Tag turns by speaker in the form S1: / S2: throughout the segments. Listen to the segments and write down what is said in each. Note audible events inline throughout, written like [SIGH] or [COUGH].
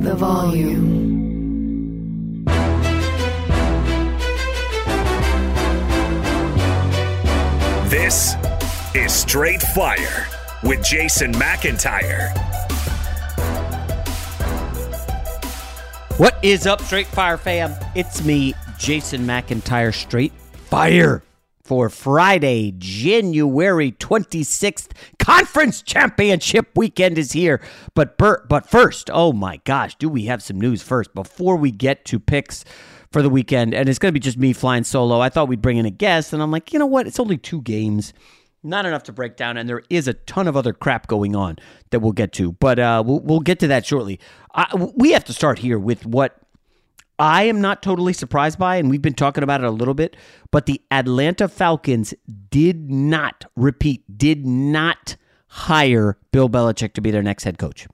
S1: The volume.
S2: This is Straight Fire with Jason McIntyre.
S3: What is up, Straight Fire fam? It's me, Jason McIntyre, Straight Fire for Friday, January 26th. Conference Championship weekend is here. But Bert, but first, oh my gosh, do we have some news first before we get to picks for the weekend? And it's going to be just me flying solo. I thought we'd bring in a guest, and I'm like, you know what? It's only two games. Not enough to break down, and there is a ton of other crap going on that we'll get to, but uh, we'll, we'll get to that shortly. We have to start here with what I am not totally surprised by, and we've been talking about it a little bit, but the Atlanta Falcons did not, repeat, did not hire Bill Belichick to be their next head coach.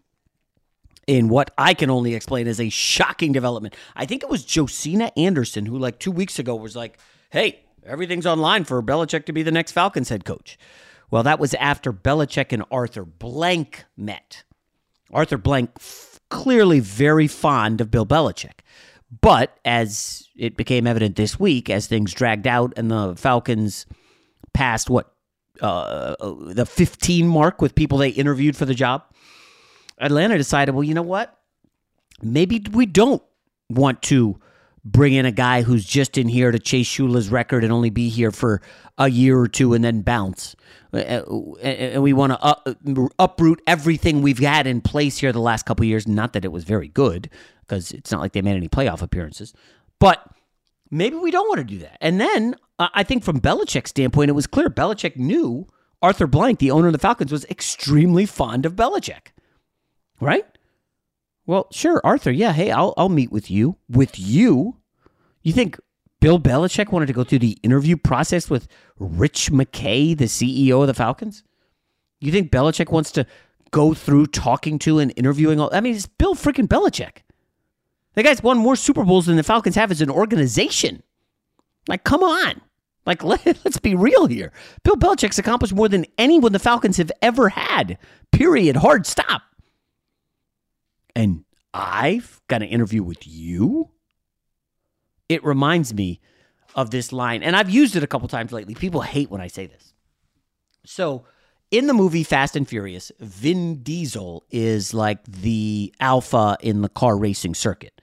S3: In what I can only explain as a shocking development. I think it was Josina Anderson who, like two weeks ago, was like, hey, everything's online for Belichick to be the next Falcons head coach. Well, that was after Belichick and Arthur Blank met. Arthur Blank, f- clearly very fond of Bill Belichick. But as it became evident this week, as things dragged out and the Falcons passed what, uh, the 15 mark with people they interviewed for the job, Atlanta decided, well, you know what? Maybe we don't want to bring in a guy who's just in here to chase Shula's record and only be here for a year or two and then bounce. Uh, uh, and we want to uproot everything we've had in place here the last couple years. Not that it was very good, because it's not like they made any playoff appearances, but maybe we don't want to do that. And then uh, I think from Belichick's standpoint, it was clear Belichick knew Arthur Blank, the owner of the Falcons, was extremely fond of Belichick, right? Well, sure, Arthur. Yeah, hey, I'll I'll meet with you. With you, you think Bill Belichick wanted to go through the interview process with Rich McKay, the CEO of the Falcons? You think Belichick wants to go through talking to and interviewing all? I mean, it's Bill freaking Belichick. The guy's won more Super Bowls than the Falcons have as an organization. Like, come on. Like, [LAUGHS] let, us be real here. Bill Belichick's accomplished more than anyone the Falcons have ever had. Period. Hard stop. And I've got an interview with you. It reminds me of this line, and I've used it a couple times lately. People hate when I say this. So, in the movie Fast and Furious, Vin Diesel is like the alpha in the car racing circuit.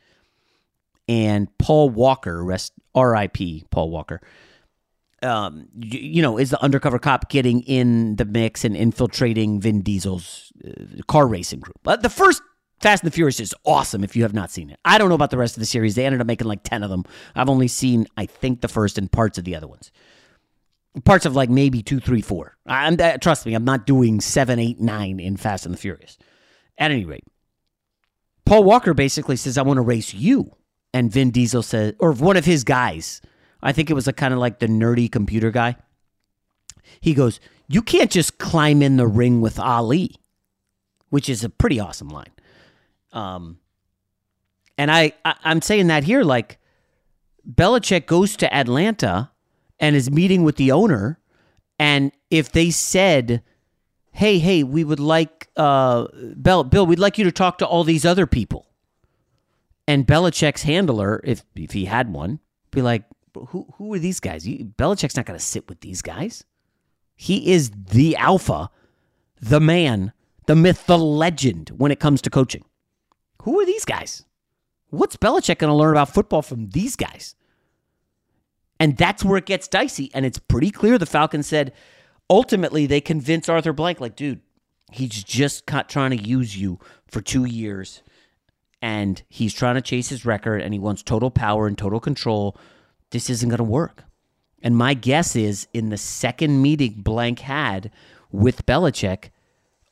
S3: And Paul Walker, rest R.I.P. Paul Walker, um, you, you, know, is the undercover cop getting in the mix and infiltrating Vin Diesel's uh, car racing group. But the first Fast and the Furious is awesome if you have not seen it. I don't know about the rest of the series. They ended up making like 10 of them. I've only seen, I think, the first and parts of the other ones. Parts of like maybe two, three, four. I'm, uh, trust me, I'm not doing seven, eight, nine in Fast and the Furious. At any rate, Paul Walker basically says, I want to race you. And Vin Diesel says, or one of his guys, I think it was a kind of like the nerdy computer guy. He goes, You can't just climb in the ring with Ali, which is a pretty awesome line. Um, and I, I I'm saying that here, like Belichick goes to Atlanta and is meeting with the owner, and if they said, "Hey, hey, we would like uh, Bill, Bill, we'd like you to talk to all these other people," and Belichick's handler, if if he had one, be like, "Who who are these guys? You, Belichick's not going to sit with these guys. He is the alpha, the man, the myth, the legend when it comes to coaching. Who are these guys?" What's Belichick going to learn about football from these guys? And that's where it gets dicey. And it's pretty clear the Falcons said ultimately they convince Arthur Blank, like, dude, he's just trying to use you for two years. And he's trying to chase his record and he wants total power and total control. This isn't going to work. And my guess is in the second meeting Blank had with Belichick,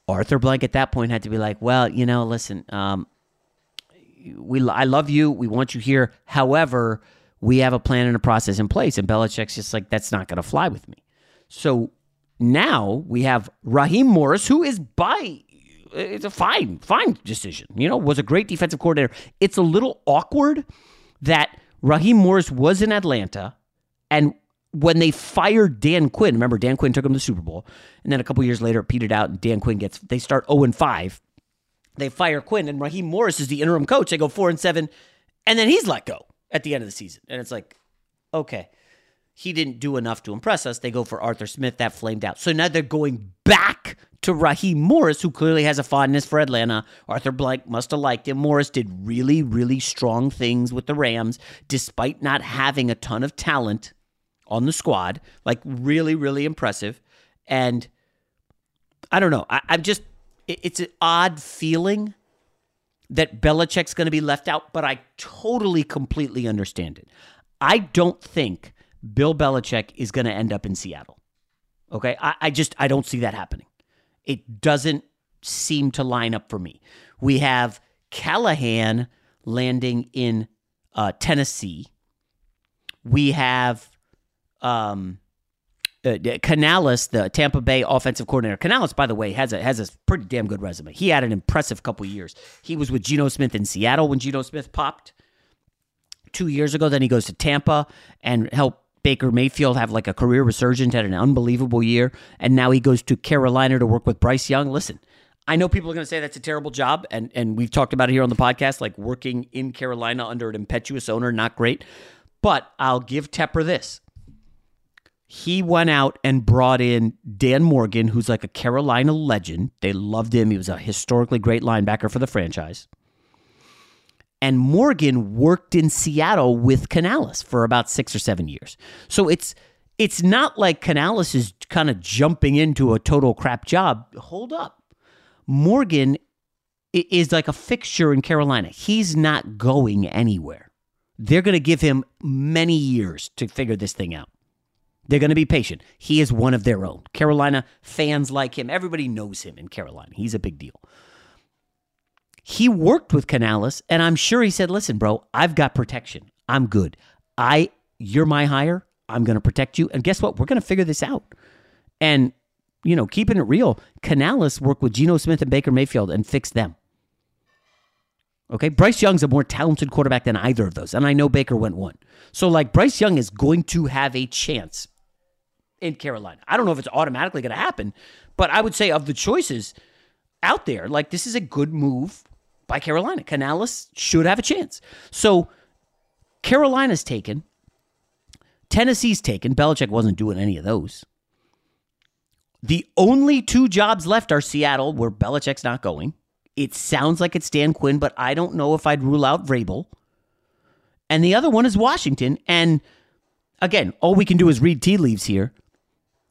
S3: Arthur Blank at that point had to be like, well, you know, listen, um, we I love you. We want you here. However, we have a plan and a process in place. And Belichick's just like, that's not going to fly with me. So now we have Raheem Morris, who is by it's a fine, fine decision. You know, was a great defensive coordinator. It's a little awkward that Raheem Morris was in Atlanta and when they fired Dan Quinn, remember Dan Quinn took him to the Super Bowl, and then a couple years later it petered out, and Dan Quinn gets they start 0 and 5 they fire Quinn, and Raheem Morris is the interim coach. They go four and seven, and then he's let go at the end of the season. And it's like, okay, he didn't do enough to impress us. They go for Arthur Smith, that flamed out. So now they're going back to Raheem Morris, who clearly has a fondness for Atlanta. Arthur Blank must have liked him. Morris did really, really strong things with the Rams, despite not having a ton of talent on the squad. Like, really, really impressive. And I don't know. I, I'm just it's an odd feeling that Belichick's going to be left out, but I totally, completely understand it. I don't think Bill Belichick is going to end up in Seattle. Okay. I, I, just, I don't see that happening. It doesn't seem to line up for me. We have Callahan landing in uh, Tennessee. We have um, uh, Canales, the Tampa Bay offensive coordinator. Canales, by the way, has a has a pretty damn good resume. He had an impressive couple years. He was with Geno Smith in Seattle when Geno Smith popped two years ago. Then he goes to Tampa and helped Baker Mayfield have like a career resurgence, had an unbelievable year, and now he goes to Carolina to work with Bryce Young. Listen, I know people are going to say that's a terrible job, and and we've talked about it here on the podcast, like working in Carolina under an impetuous owner, not great. But I'll give Tepper this he went out and brought in Dan Morgan, who's like a Carolina legend. They loved him. He was a historically great linebacker for the franchise. And Morgan worked in Seattle with Canales for about six or seven years. So it's it's not like Canales is kind of jumping into a total crap job. Hold up. Morgan is like a fixture in Carolina. He's not going anywhere. They're going to give him many years to figure this thing out. They're going to be patient. He is one of their own. Carolina fans like him. Everybody knows him in Carolina. He's a big deal. He worked with Canales, and I'm sure he said, "Listen, bro, I've got protection. I'm good. I, you're my hire. I'm going to protect you. And guess what? We're going to figure this out." And you know, keeping it real, Canales worked with Geno Smith and Baker Mayfield and fixed them. Okay, Bryce Young's a more talented quarterback than either of those, and I know Baker went one. So, like, Bryce Young is going to have a chance in Carolina. I don't know if it's automatically going to happen, but I would say of the choices out there, like this is a good move by Carolina. Canales should have a chance. So Carolina's taken. Tennessee's taken. Belichick wasn't doing any of those. The only two jobs left are Seattle, where Belichick's not going. It sounds like it's Dan Quinn, but I don't know if I'd rule out Vrabel. And the other one is Washington. And again, all we can do is read tea leaves here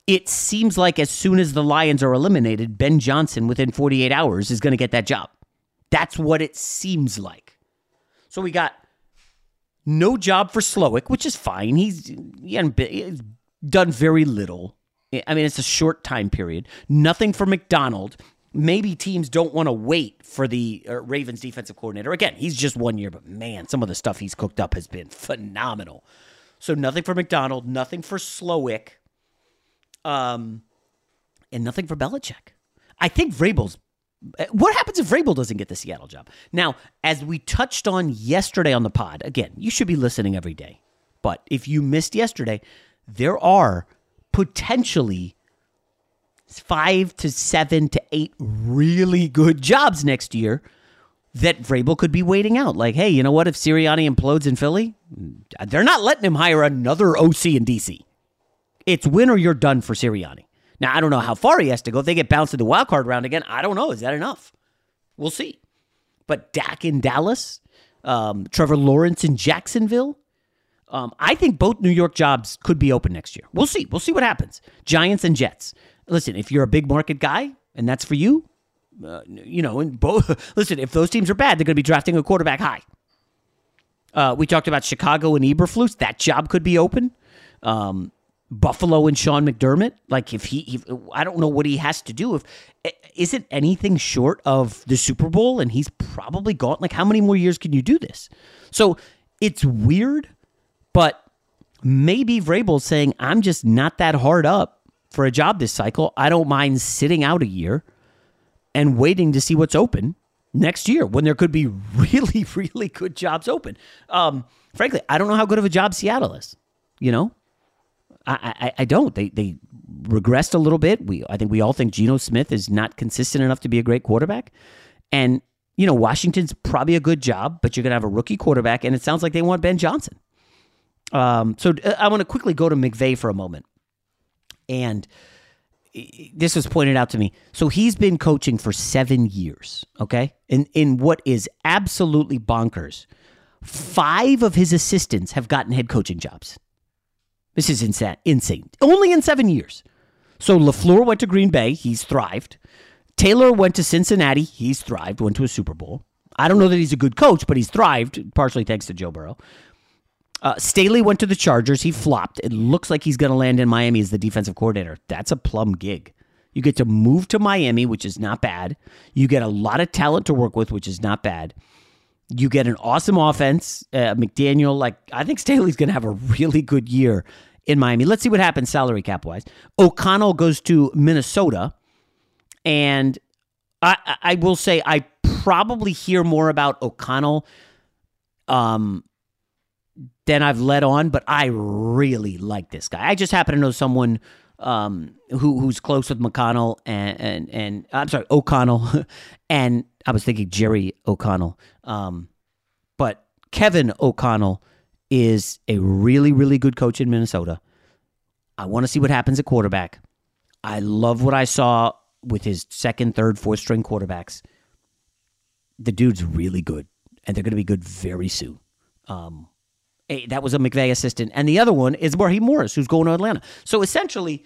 S3: it seems like as soon as the Lions are eliminated, Ben Johnson within 48 hours is going to get that job. That's what it seems like. So we got no job for Slowik, which is fine. He's, he he's done very little. I mean, it's a short time period. Nothing for Macdonald. Maybe teams don't want to wait for the uh, Ravens defensive coordinator. Again, he's just one year, but man, some of the stuff he's cooked up has been phenomenal. So nothing for Macdonald, nothing for Slowik. Um, and nothing for Belichick. I think Vrabel's What happens if Vrabel doesn't get the Seattle job? Now, as we touched on yesterday on the pod, again, you should be listening every day. But if you missed yesterday, there are potentially five to seven to eight really good jobs next year that Vrabel could be waiting out. Like, hey, you know what? If Sirianni implodes in Philly, they're not letting him hire another OC in DC. It's win or you're done for Sirianni. Now, I don't know how far he has to go. If they get bounced in the wild card round again, I don't know. Is that enough? We'll see. But Dak in Dallas, um, Trevor Lawrence in Jacksonville, um, I think both New York jobs could be open next year. We'll see. We'll see what happens. Giants and Jets. Listen, if you're a big market guy and that's for you, uh, you know, and both. [LAUGHS] Listen, if those teams are bad, they're going to be drafting a quarterback high. Uh, we talked about Chicago and Eberflus. That job could be open. Um, Buffalo and Sean McDermott. Like if he, if, I don't know what he has to do. If is it anything short of the Super Bowl, and he's probably gone. Like how many more years can you do this? So it's weird, but maybe Vrabel's saying I'm just not that hard up for a job this cycle. I don't mind sitting out a year and waiting to see what's open next year when there could be [LAUGHS] really, really good jobs open. Um, frankly, I don't know how good of a job Seattle is. You know, I, I, I don't. They they regressed a little bit. We I think we all think Geno Smith is not consistent enough to be a great quarterback, and you know Washington's probably a good job, but you're gonna have a rookie quarterback, and it sounds like they want Ben Johnson. Um, so uh, I want to quickly go to McVay for a moment, and this was pointed out to me. So he's been coaching for seven years, okay? In in what is absolutely bonkers. Five of his assistants have gotten head coaching jobs. This is insane. Insane. Only in seven years. So LaFleur went to Green Bay. He's thrived. Taylor went to Cincinnati. He's thrived. Went to a Super Bowl. I don't know that he's a good coach, but he's thrived, partially thanks to Joe Burrow. Uh, Staley went to the Chargers. He flopped. It looks like he's going to land in Miami as the defensive coordinator. That's a plum gig. You get to move to Miami, which is not bad. You get a lot of talent to work with, which is not bad. You get an awesome offense. Uh, McDaniel, like, I think Staley's going to have a really good year in Miami. Let's see what happens salary cap wise. O'Connell goes to Minnesota. And I, I will say, I probably hear more about O'Connell um, than I've let on, but I really like this guy. I just happen to know someone um, who who's close with McConnell and and and I'm sorry O'Connell, [LAUGHS] and I was thinking Jerry O'Connell, um, but Kevin O'Connell is a really really good coach in Minnesota. I want to see what happens at quarterback. I love what I saw with his second, third, fourth string quarterbacks. The dude's really good, and they're going to be good very soon. Um, a, that was a McVay assistant, and the other one is Raheem Morris, who's going to Atlanta. So essentially,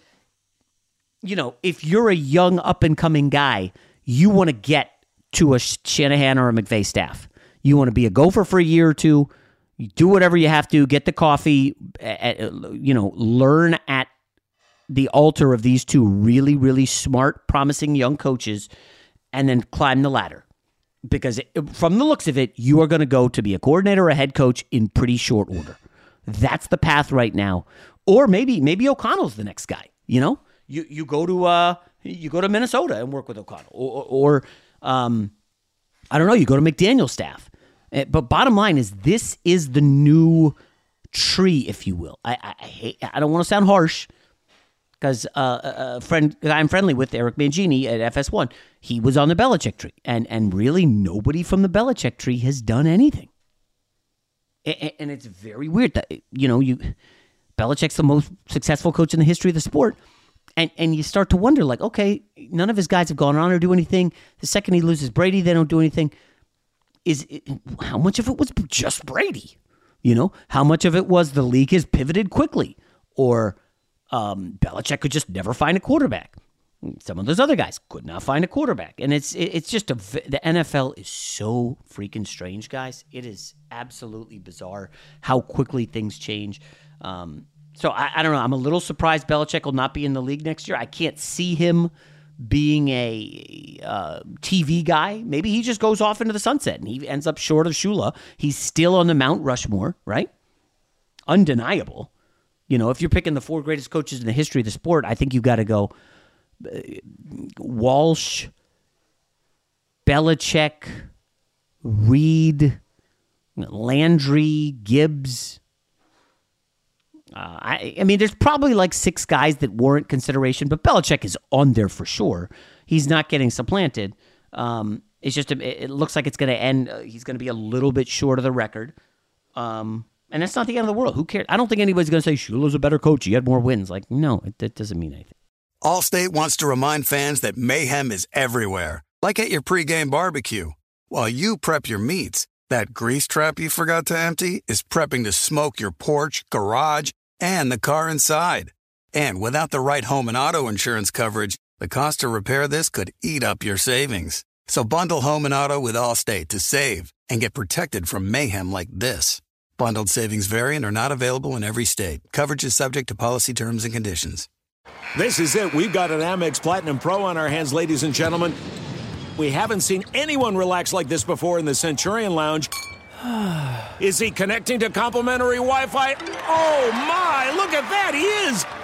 S3: you know, if you're a young up and coming guy, you want to get to a Shanahan or a McVay staff. You want to be a gopher for a year or two. Do whatever you have to. Get the coffee. You know, learn at the altar of these two really, really smart, promising young coaches, and then climb the ladder because it, from the looks of it, you are going to go to be a coordinator or a head coach in pretty short order. That's the path right now. Or maybe maybe O'Connell's the next guy. You know, you you go to uh you go to Minnesota and work with O'Connell, or, or um, I don't know, you go to McDaniel's staff. Eh, but bottom line is, this is the new tree, if you will. I I, I hate. I don't want to sound harsh because uh, a friend I'm friendly with, Eric Mangini at FS1, he was on the Belichick tree, and and really nobody from the Belichick tree has done anything. And, and it's very weird that you know you Belichick's the most successful coach in the history of the sport. And, and you start to wonder, like, okay, none of his guys have gone on or do anything. The second he loses Brady, they don't do anything. Is it, how much of it was just Brady? You know, how much of it was the league has pivoted quickly, or um, Belichick could just never find a quarterback. Some of those other guys could not find a quarterback, and it's it's just a the NFL is so freaking strange, guys. It is absolutely bizarre how quickly things change. Um, so I, I, don't know. I'm a little surprised Belichick will not be in the league next year. I can't see him being a uh, TV guy. Maybe he just goes off into the sunset and he ends up short of Shula. He's still on the Mount Rushmore, right? Undeniable. You know, if you're picking the four greatest coaches in the history of the sport, I think you got to go uh, Walsh, Belichick, Reid, Landry, Gibbs. Uh, I, I mean, there's probably like six guys that warrant consideration, but Belichick is on there for sure. He's not getting supplanted. Um, it's just it looks like it's going to end. Uh, he's going to be a little bit short of the record, um, and that's not the end of the world. Who cares? I don't think anybody's going to say Shula's a better coach. He had more wins. Like, no, it, that doesn't mean anything.
S4: Allstate wants to remind fans that mayhem is everywhere, like at your pregame barbecue. While you prep your meats, that grease trap you forgot to empty is prepping to smoke your porch, garage, and the car inside. And without the right home and auto insurance coverage, the cost to repair this could eat up your savings. So bundle home and auto with Allstate to save and get protected from mayhem like this. Bundled savings variant are not available in every state. Coverage is subject to policy terms and conditions.
S5: This is it. We've got an Amex Platinum Pro on our hands, ladies and gentlemen. We haven't seen anyone relax like this before in the Centurion Lounge. [SIGHS] Is he connecting to complimentary Wi Fi? Oh my, look at that, he is!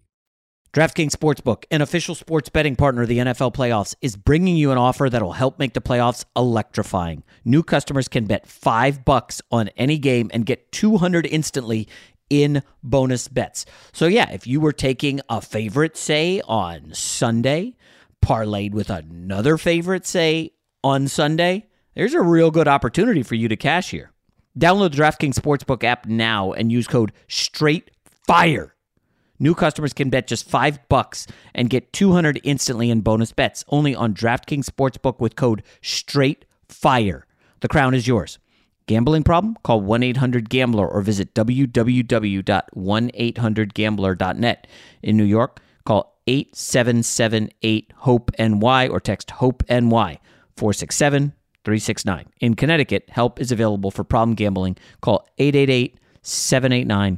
S3: DraftKings Sportsbook, an official sports betting partner of the NFL playoffs, is bringing you an offer that will help make the playoffs electrifying. New customers can bet 5 bucks on any game and get 200 instantly in bonus bets. So yeah, if you were taking a favorite say on Sunday, parlayed with another favorite say on Sunday, there's a real good opportunity for you to cash here. Download the DraftKings Sportsbook app now and use code STRAIGhtFIRE. New customers can bet just 5 bucks and get 200 instantly in bonus bets only on DraftKings Sportsbook with code STRAIGhtFIRE. The crown is yours. Gambling problem? Call 1-800-GAMBLER or visit www.1800gambler.net. In New York, call 877-8-HOPE-NY or text HOPE-NY 467-369. In Connecticut, help is available for problem gambling. Call 888-789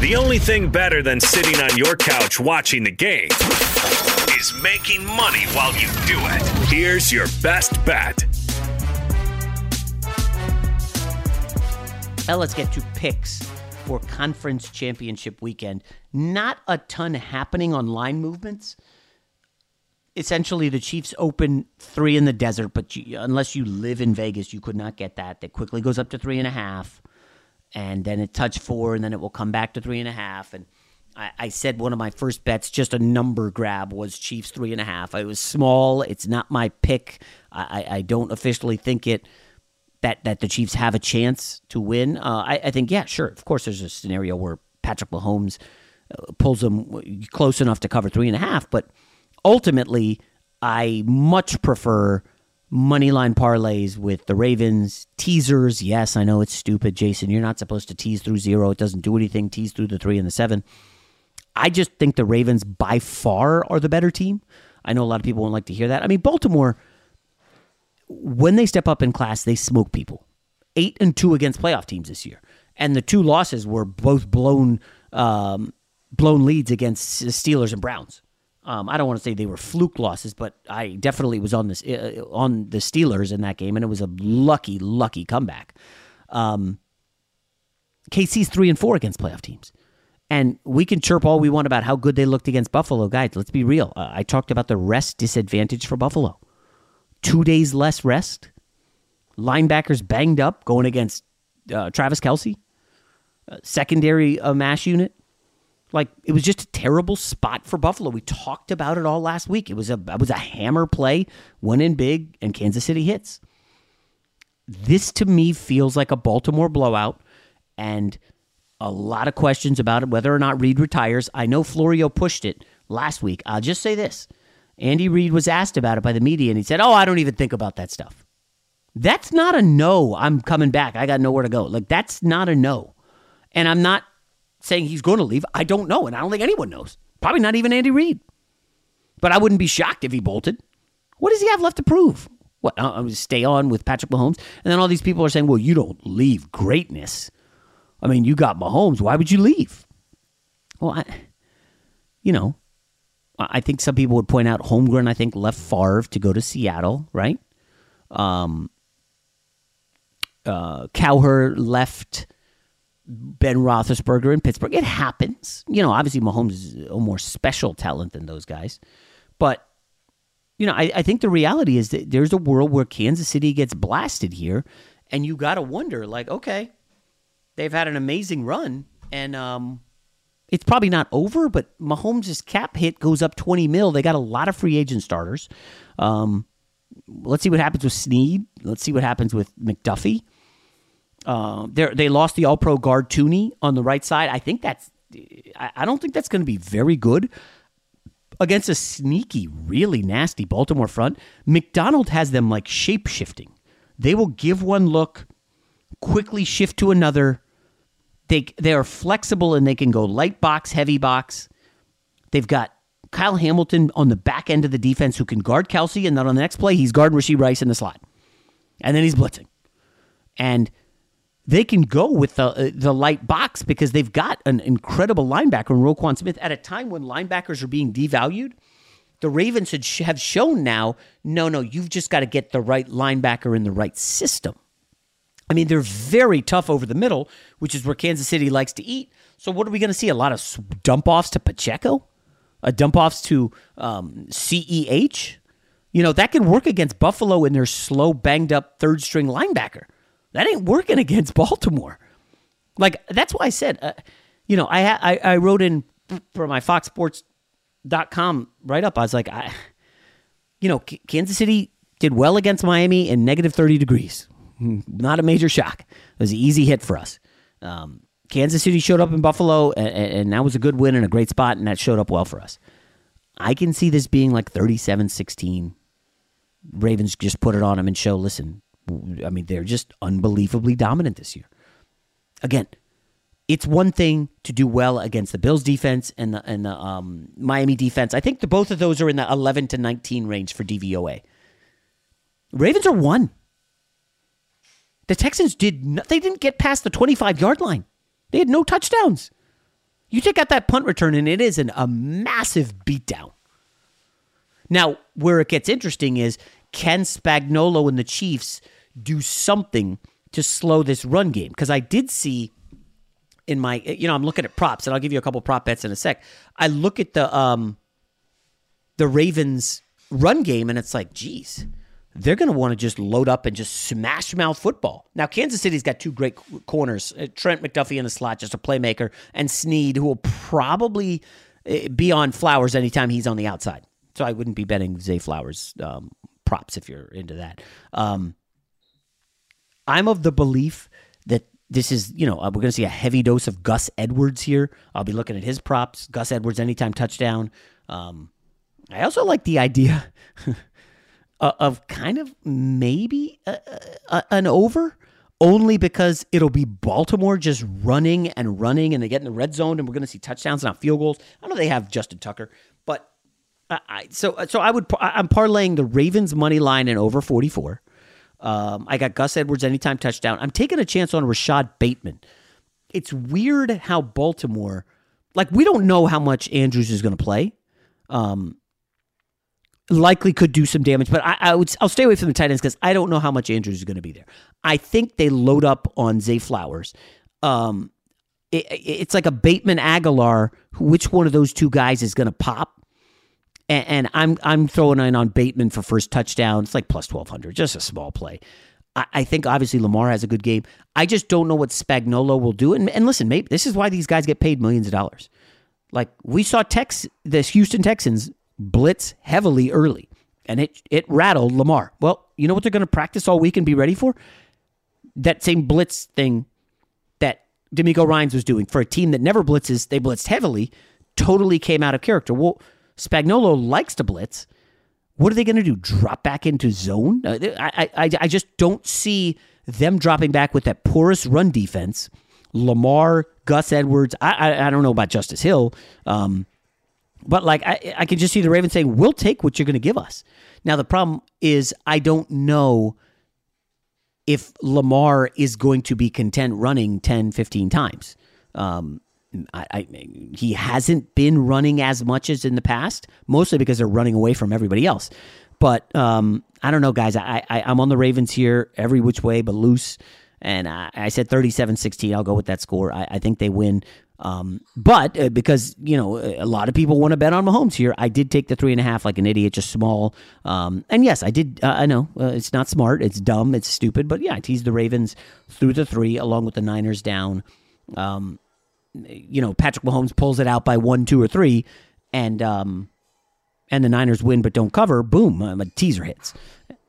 S2: The only thing better than sitting on your couch watching the game is making money while you do it. Here's your best bet.
S3: Now let's get to picks for conference championship weekend. Not a ton happening on line movements. Essentially, the Chiefs open three in the desert, but you, unless you live in Vegas, you could not get that. That quickly goes up to three and a half and then it touched four, and then it will come back to three and a half. And I, I, said one of my first bets, just a number grab, was Chiefs three and a half. It was small. It's not my pick. I, I don't officially think it that that the Chiefs have a chance to win. Uh, I, I, think yeah, sure. Of course, there's a scenario where Patrick Mahomes uh, pulls them close enough to cover three and a half, but ultimately, I much prefer money line parlays with the Ravens, teasers. Yes, I know it's stupid, Jason. You're not supposed to tease through zero. It doesn't do anything. Tease through the three and the seven. I just think the Ravens by far are the better team. I know a lot of people won't like to hear that. I mean, Baltimore when they step up in class, they smoke people. Eight and two against playoff teams this year, and the two losses were both blown um, blown leads against the Steelers and Browns. Um, I don't want to say they were fluke losses, but I definitely was on this uh, on the Steelers in that game, and it was a lucky, lucky comeback. Um, KC's three and four against playoff teams. And we can chirp all we want about how good they looked against Buffalo. Guys, let's be real. Uh, I talked about the rest disadvantage for Buffalo. Two days less rest. Linebackers banged up going against uh, Travis Kelce. Uh, secondary uh, mash unit. Like it was just a terrible spot for Buffalo. We talked about it all last week. It was a it was a hammer play, went in big, and Kansas City hits. This to me feels like a Baltimore blowout, and a lot of questions about it, whether or not Reid retires. I know Florio pushed it last week. I'll just say this. Andy Reid was asked about it by the media, and he said, Oh, I don't even think about that stuff. That's not a no. I'm coming back. I got nowhere to go. Like, that's not a no. And I'm not saying he's going to leave. I don't know. And I don't think anyone knows. Probably not even Andy Reid. But I wouldn't be shocked if he bolted. What does he have left to prove? What? Uh, stay on with Patrick Mahomes? And then all these people are saying, well, you don't leave greatness. I mean, you got Mahomes. Why would you leave? Well, I, you know, I think some people would point out Holmgren, I think, left Favre to go to Seattle, right? Um, uh, Cowher left Ben Roethlisberger in Pittsburgh. It happens. You know, obviously Mahomes is a more special talent than those guys. But, you know, I, I think the reality is that there's a world where Kansas City gets blasted here, and you got to wonder, like, okay, they've had an amazing run, and um, it's probably not over, but Mahomes' cap hit goes up 20 mil. They got a lot of free agent starters. Um, let's see what happens with Sneed. Let's see what happens with McDuffie. Uh, they lost the All Pro guard Thuney on the right side. I think that's. I don't think that's going to be very good against a sneaky, really nasty Baltimore front. Macdonald has them like shape shifting. They will give one look, quickly shift to another, they they are flexible and they can go light box, heavy box. They've got Kyle Hamilton on the back end of the defense who can guard Kelce, and then on the next play he's guarding Rashee Rice in the slot, and then he's blitzing, and they can go with the uh, the light box because they've got an incredible linebacker in Roquan Smith at a time when linebackers are being devalued. The Ravens have shown now, no, no, you've just got to get the right linebacker in the right system. I mean, they're very tough over the middle, which is where Kansas City likes to eat. So, what are we going to see? A lot of dump offs to Pacheco, a dump offs to um, CEH. You know that can work against Buffalo and their slow, banged up third string linebacker. That ain't working against [LAUGHS] Baltimore. Like that's why I said, uh, you know, I, I I wrote in for my FoxSports.com write up. I was like, I, you know, Kansas City did well against Miami in negative thirty degrees. [LAUGHS] Not a major shock. It was an easy hit for us. Um, Kansas City showed up in Buffalo, and, and that was a good win and a great spot, and that showed up well for us. I can see this being like 37 16. Ravens just put it on them and show, listen, I mean, they're just unbelievably dominant this year. Again, it's one thing to do well against the Bills defense and the, and the um, Miami defense. I think the, both of those are in the 11 to 19 range for DVOA. Ravens are one. The Texans did not, they didn't get past the 25 yard line. They had no touchdowns. You take out that punt return, and it is an, a massive beatdown. Now, where it gets interesting is can Spagnuolo and the Chiefs do something to slow this run game? Because I did see in my, you know, I'm looking at props, and I'll give you a couple prop bets in a sec. I look at the um the Ravens run game, and it's like, geez, they're going to want to just load up and just smash mouth football. Now, Kansas City's got two great corners uh, Trent McDuffie in the slot, just a playmaker, and Sneed, who will probably uh, be on Flowers anytime he's on the outside. So I wouldn't be betting Zay Flowers um, props if you're into that. Um, I'm of the belief that this is, you know, uh, we're going to see a heavy dose of Gus Edwards here. I'll be looking at his props. Gus Edwards anytime touchdown. Um, I also like the idea. [LAUGHS] uh, of kind of maybe a, a, an over only because it'll be Baltimore just running and running and they get in the red zone and we're going to see touchdowns, not field goals. I know they have Justin Tucker, but I, so so I would I'm parlaying the Ravens money line and over 44 Um, I got Gus Edwards anytime touchdown. I'm taking a chance on Rashod Bateman. It's weird how Baltimore, like we don't know how much Andrews is going to play. Um, likely could do some damage, but I, I would I'll stay away from the tight ends because I don't know how much Andrews is going to be there. I think they load up on Zay Flowers. Um, it, it's like a Bateman Agholor. Which one of those two guys is going to pop? And, and, I'm I'm throwing in on Bateman for first touchdown. It's like plus twelve hundred, just a small play. I, I, think obviously Lamar has a good game. I just don't know what Spagnuolo will do. And, and listen, maybe this is why these guys get paid millions of dollars. Like we saw Tex, the Houston Texans blitz heavily early, and it it rattled Lamar. Well, you know what they're going to practice all week and be ready for? That same blitz thing that DeMeco Ryans was doing for a team that never blitzes. They blitzed heavily, totally came out of character. Well, Spagnuolo likes to blitz. What are they going to do? Drop back into zone? Uh, I, I, I just don't see them dropping back with that porous run defense. Lamar, Gus Edwards. I, I, I don't know about Justice Hill. Um, but like I, I can just see the Ravens saying, "We'll take what you're going to give us." Now the problem is I don't know if Lamar is going to be content running 10, 15 times. Um, I, I, he hasn't been running as much as in the past, mostly because they're running away from everybody else. But um, I don't know, guys. I, I I'm on the Ravens here every which way but loose, and I, I said 37-16. I'll go with that score. I, I think they win. Um, but uh, because you know a lot of people want to bet on Mahomes here, I did take the three and a half like an idiot, just small. Um, and yes, I did. Uh, I know uh, it's not smart, it's dumb, it's stupid, but yeah, I teased the Ravens through the three along with the Niners down. Um, you know, Patrick Mahomes pulls it out by one, two, or three, and um, and the Niners win but don't cover. Boom, a teaser hits.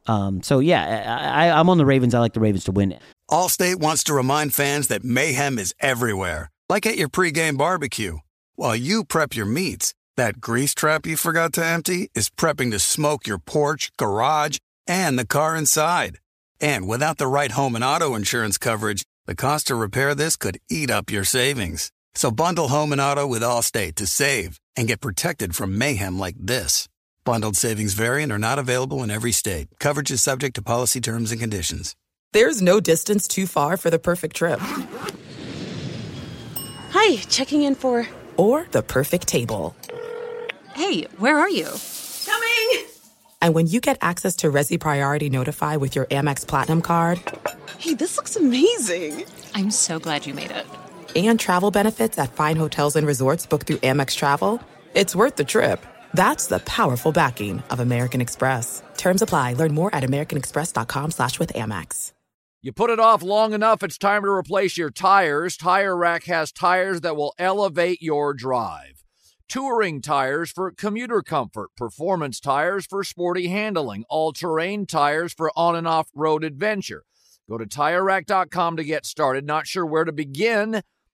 S3: Um, so yeah, I, I'm on the Ravens. I like the Ravens to win.
S4: Allstate wants to remind fans that mayhem is everywhere like at your pregame barbecue. While you prep your meats, that grease trap you forgot to empty is prepping to smoke your porch, garage, and the car inside. And without the right home and auto insurance coverage, the cost to repair this could eat up your savings. So bundle home and auto with Allstate to save and get protected from mayhem like this. Bundled savings variant are not available in every state. Coverage is subject to policy terms and conditions.
S6: There's no distance too far for the perfect trip.
S7: Hi, checking in for.
S6: Or the perfect table.
S8: Hey, where are you?
S7: Coming!
S6: And when you get access to Resy Priority Notify with your Amex Platinum card.
S7: Hey, this looks amazing!
S8: I'm so glad you made it.
S6: And travel benefits at fine hotels and resorts booked through Amex Travel. It's worth the trip. That's the powerful backing of American Express. Terms apply. Learn more at americanexpress.com slash with Amex.
S9: You put it off long enough, it's time to replace your tires. Tire Rack has tires that will elevate your drive. Touring tires for commuter comfort, performance tires for sporty handling, all terrain tires for on and off road adventure. Go to tirerack.com to get started. Not sure where to begin?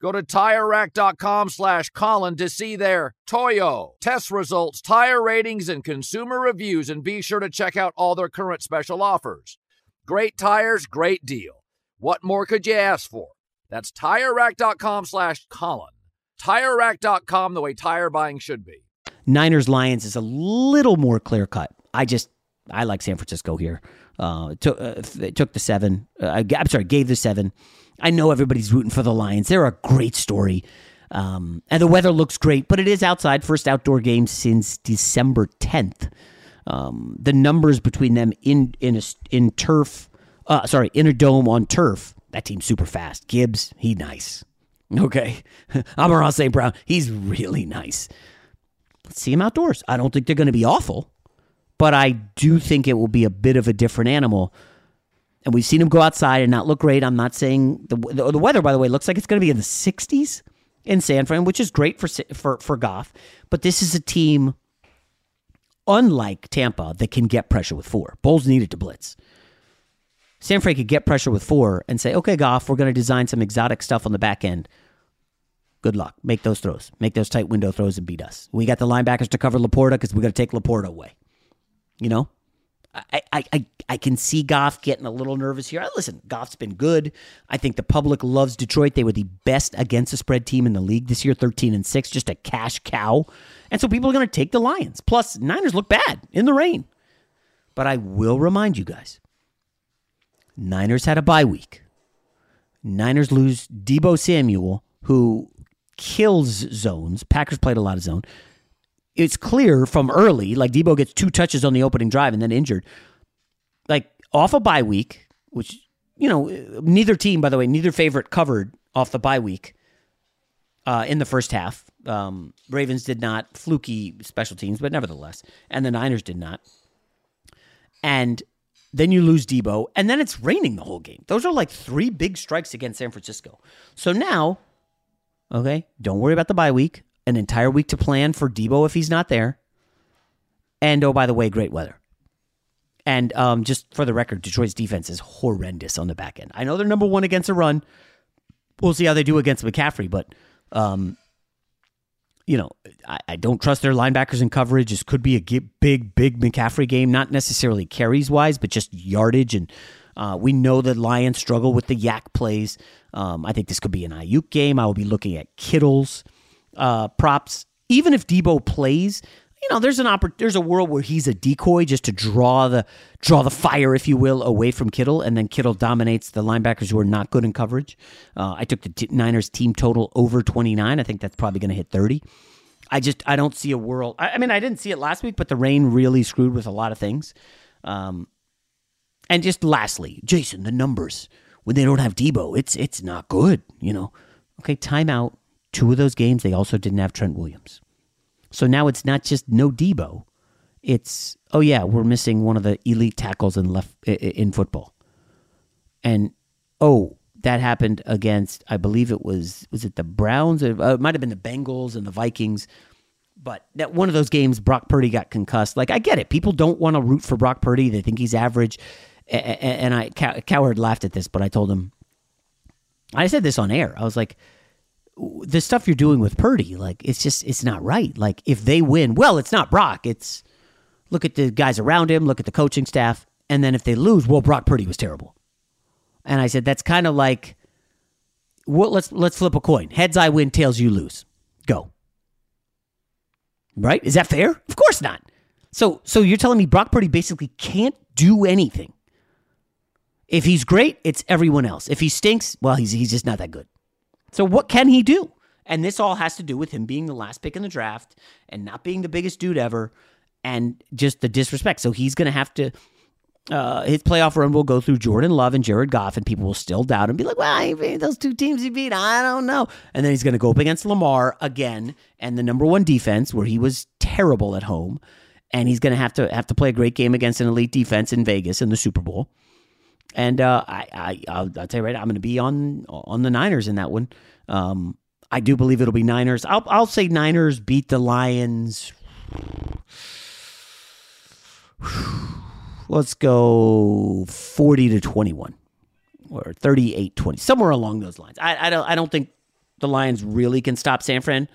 S9: Go to TireRack.com slash Colin to see their Toyo test results, tire ratings, and consumer reviews, and be sure to check out all their current special offers. Great tires, great deal. What more could you ask for? That's TireRack.com slash Colin. TireRack.com, the way tire buying should be.
S3: Niners Lions is a little more clear cut. I just I like San Francisco here. Uh, took uh, took the seven. Uh, I'm sorry, gave the seven. I know everybody's rooting for the Lions. They're a great story, um, and the weather looks great. But it is outside, first outdoor game since December 10th. Um, the numbers between them in in a, in turf, uh, sorry, in a dome on turf. That team's super fast. Gibbs, he nice. Okay. [LAUGHS] Amon-Ra St. Brown, he's really nice. Let's see him outdoors. I don't think they're going to be awful, but I do think it will be a bit of a different animal. And we've seen him go outside and not look great. I'm not saying the, the, the weather, by the way, looks like it's going to be in the 60s in San Fran, which is great for, for, for Goff. But this is a team, unlike Tampa, that can get pressure with four. Bowles needed to blitz. San Fran could get pressure with four and say, okay, Goff, we're going to design some exotic stuff on the back end. Good luck. Make those throws. Make those tight window throws and beat us. We got the linebackers to cover Laporta because we got to take Laporta away. You know, I, I, I, can see Goff getting a little nervous here. Listen, Goff's been good. I think the public loves Detroit. They were the best against the spread team in the league this year, 13 and 6, just a cash cow. And so people are going to take the Lions. Plus, Niners look bad in the rain. But I will remind you guys Niners had a bye week. Niners lose Deebo Samuel, who kills zones. Packers played a lot of zone it's clear from early, like Deebo gets two touches on the opening drive and then injured. Like off a bye week, which, you know, neither team, by the way, neither favorite covered off the bye week uh, in the first half. Um, Ravens did not, fluky special teams, but nevertheless. And the Niners did not. And then you lose Deebo, and then it's raining the whole game. Those are like three big strikes against San Francisco. So now, okay, don't worry about the bye week an entire week to plan for Deebo if he's not there. And oh, by the way, great weather. And um, just for the record, Detroit's defense is horrendous on the back end. I know they're number one against a run. We'll see how they do against McCaffrey, but um, you know, I, I, don't trust their linebackers in coverage. This could be a big, big McCaffrey game, not necessarily carries wise, but just yardage. And uh, we know the Lions struggle with the YAC plays. Um, I think this could be an Aiyuk game. I will be looking at Kittle's uh, props. Even if Deebo plays, you know, there's an oppor- there's a world where he's a decoy just to draw the draw the fire, if you will, away from Kittle, and then Kittle dominates the linebackers who are not good in coverage. Uh, I took the t- Niners team total over 29. I think that's probably going to hit 30. I just I don't see a world. I, I, mean, I didn't see it last week, but the rain really screwed with a lot of things. Um, and just lastly, Jason, the numbers when they don't have Deebo, it's it's not good. You know, okay, timeout. Two of those games, they also didn't have Trent Williams. So now it's not just no Deebo. It's oh yeah, we're missing one of the elite tackles in left in football. And oh, that happened against I believe it was was it the Browns? Uh, it might have been the Bengals and the Vikings. But that one of those games, Brock Purdy got concussed. Like I get it, people don't want to root for Brock Purdy. They think he's average. And I Cowherd laughed at this, but I told him. I said this on air. I was like, the stuff you're doing with Purdy, like it's just it's not right. Like if they win, well, it's not Brock. It's look at the guys around him, look at the coaching staff, and then if they lose, well, Brock Purdy was terrible. And I said that's kind of like what let's let's flip a coin. Heads I win, tails you lose. Go. Right? Is that fair? Of course not. So so you're telling me Brock Purdy basically can't do anything. If he's great, it's everyone else. If he stinks, well, he's he's just not that good. So what can he do? And this all has to do with him being the last pick in the draft and not being the biggest dude ever and just the disrespect. So he's going to have to uh, his playoff run will go through Jordan Love and Jared Goff, and people will still doubt him. Be like, "Well, those two teams he beat, I don't know." And then he's going to go up against Lamar again, and the number one defense, where he was terrible at home, and he's going to have to have to play a great game against an elite defense in Vegas in the Super Bowl. And uh, I, I, I'll, I'll, tell you right, I'm going to be on on the Niners in that one. Um, I do believe it'll be Niners. I'll, I'll say Niners beat the Lions. [SIGHS] Let's go 40 to 21 or 38 20, somewhere along those lines. I, I, don't, I don't think the Lions really can stop San Fran.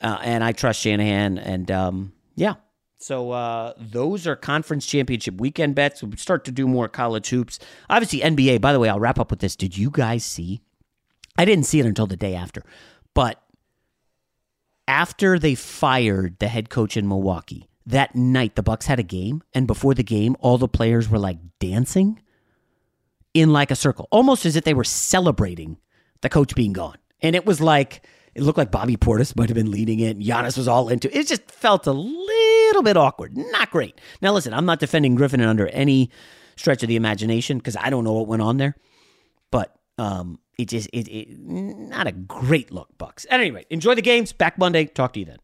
S3: Uh, and I trust Shanahan. And um, yeah, so uh, those are conference championship weekend bets. We start to do more college hoops. Obviously, NBA. By the way, I'll wrap up with this. Did you guys see? I didn't see it until the day after, but after they fired the head coach in Milwaukee that night, the Bucks had a game, and before the game, all the players were like dancing in like a circle, almost as if they were celebrating the coach being gone. And it was like it looked like Bobby Portis might have been leading it. Giannis was all into it. It just felt a little bit awkward. Not great. Now, listen, I'm not defending Griffin under any stretch of the imagination because I don't know what went on there. But um, it just, it, it, not a great look, Bucks. At any rate, enjoy the games. Back Monday. Talk to you then.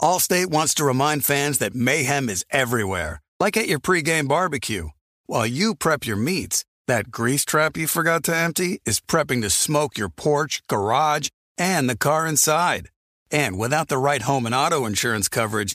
S4: Allstate wants to remind fans that mayhem is everywhere, like at your pregame barbecue. While you prep your meats, that grease trap you forgot to empty is prepping to smoke your porch, garage, and the car inside. And without the right home and auto insurance coverage,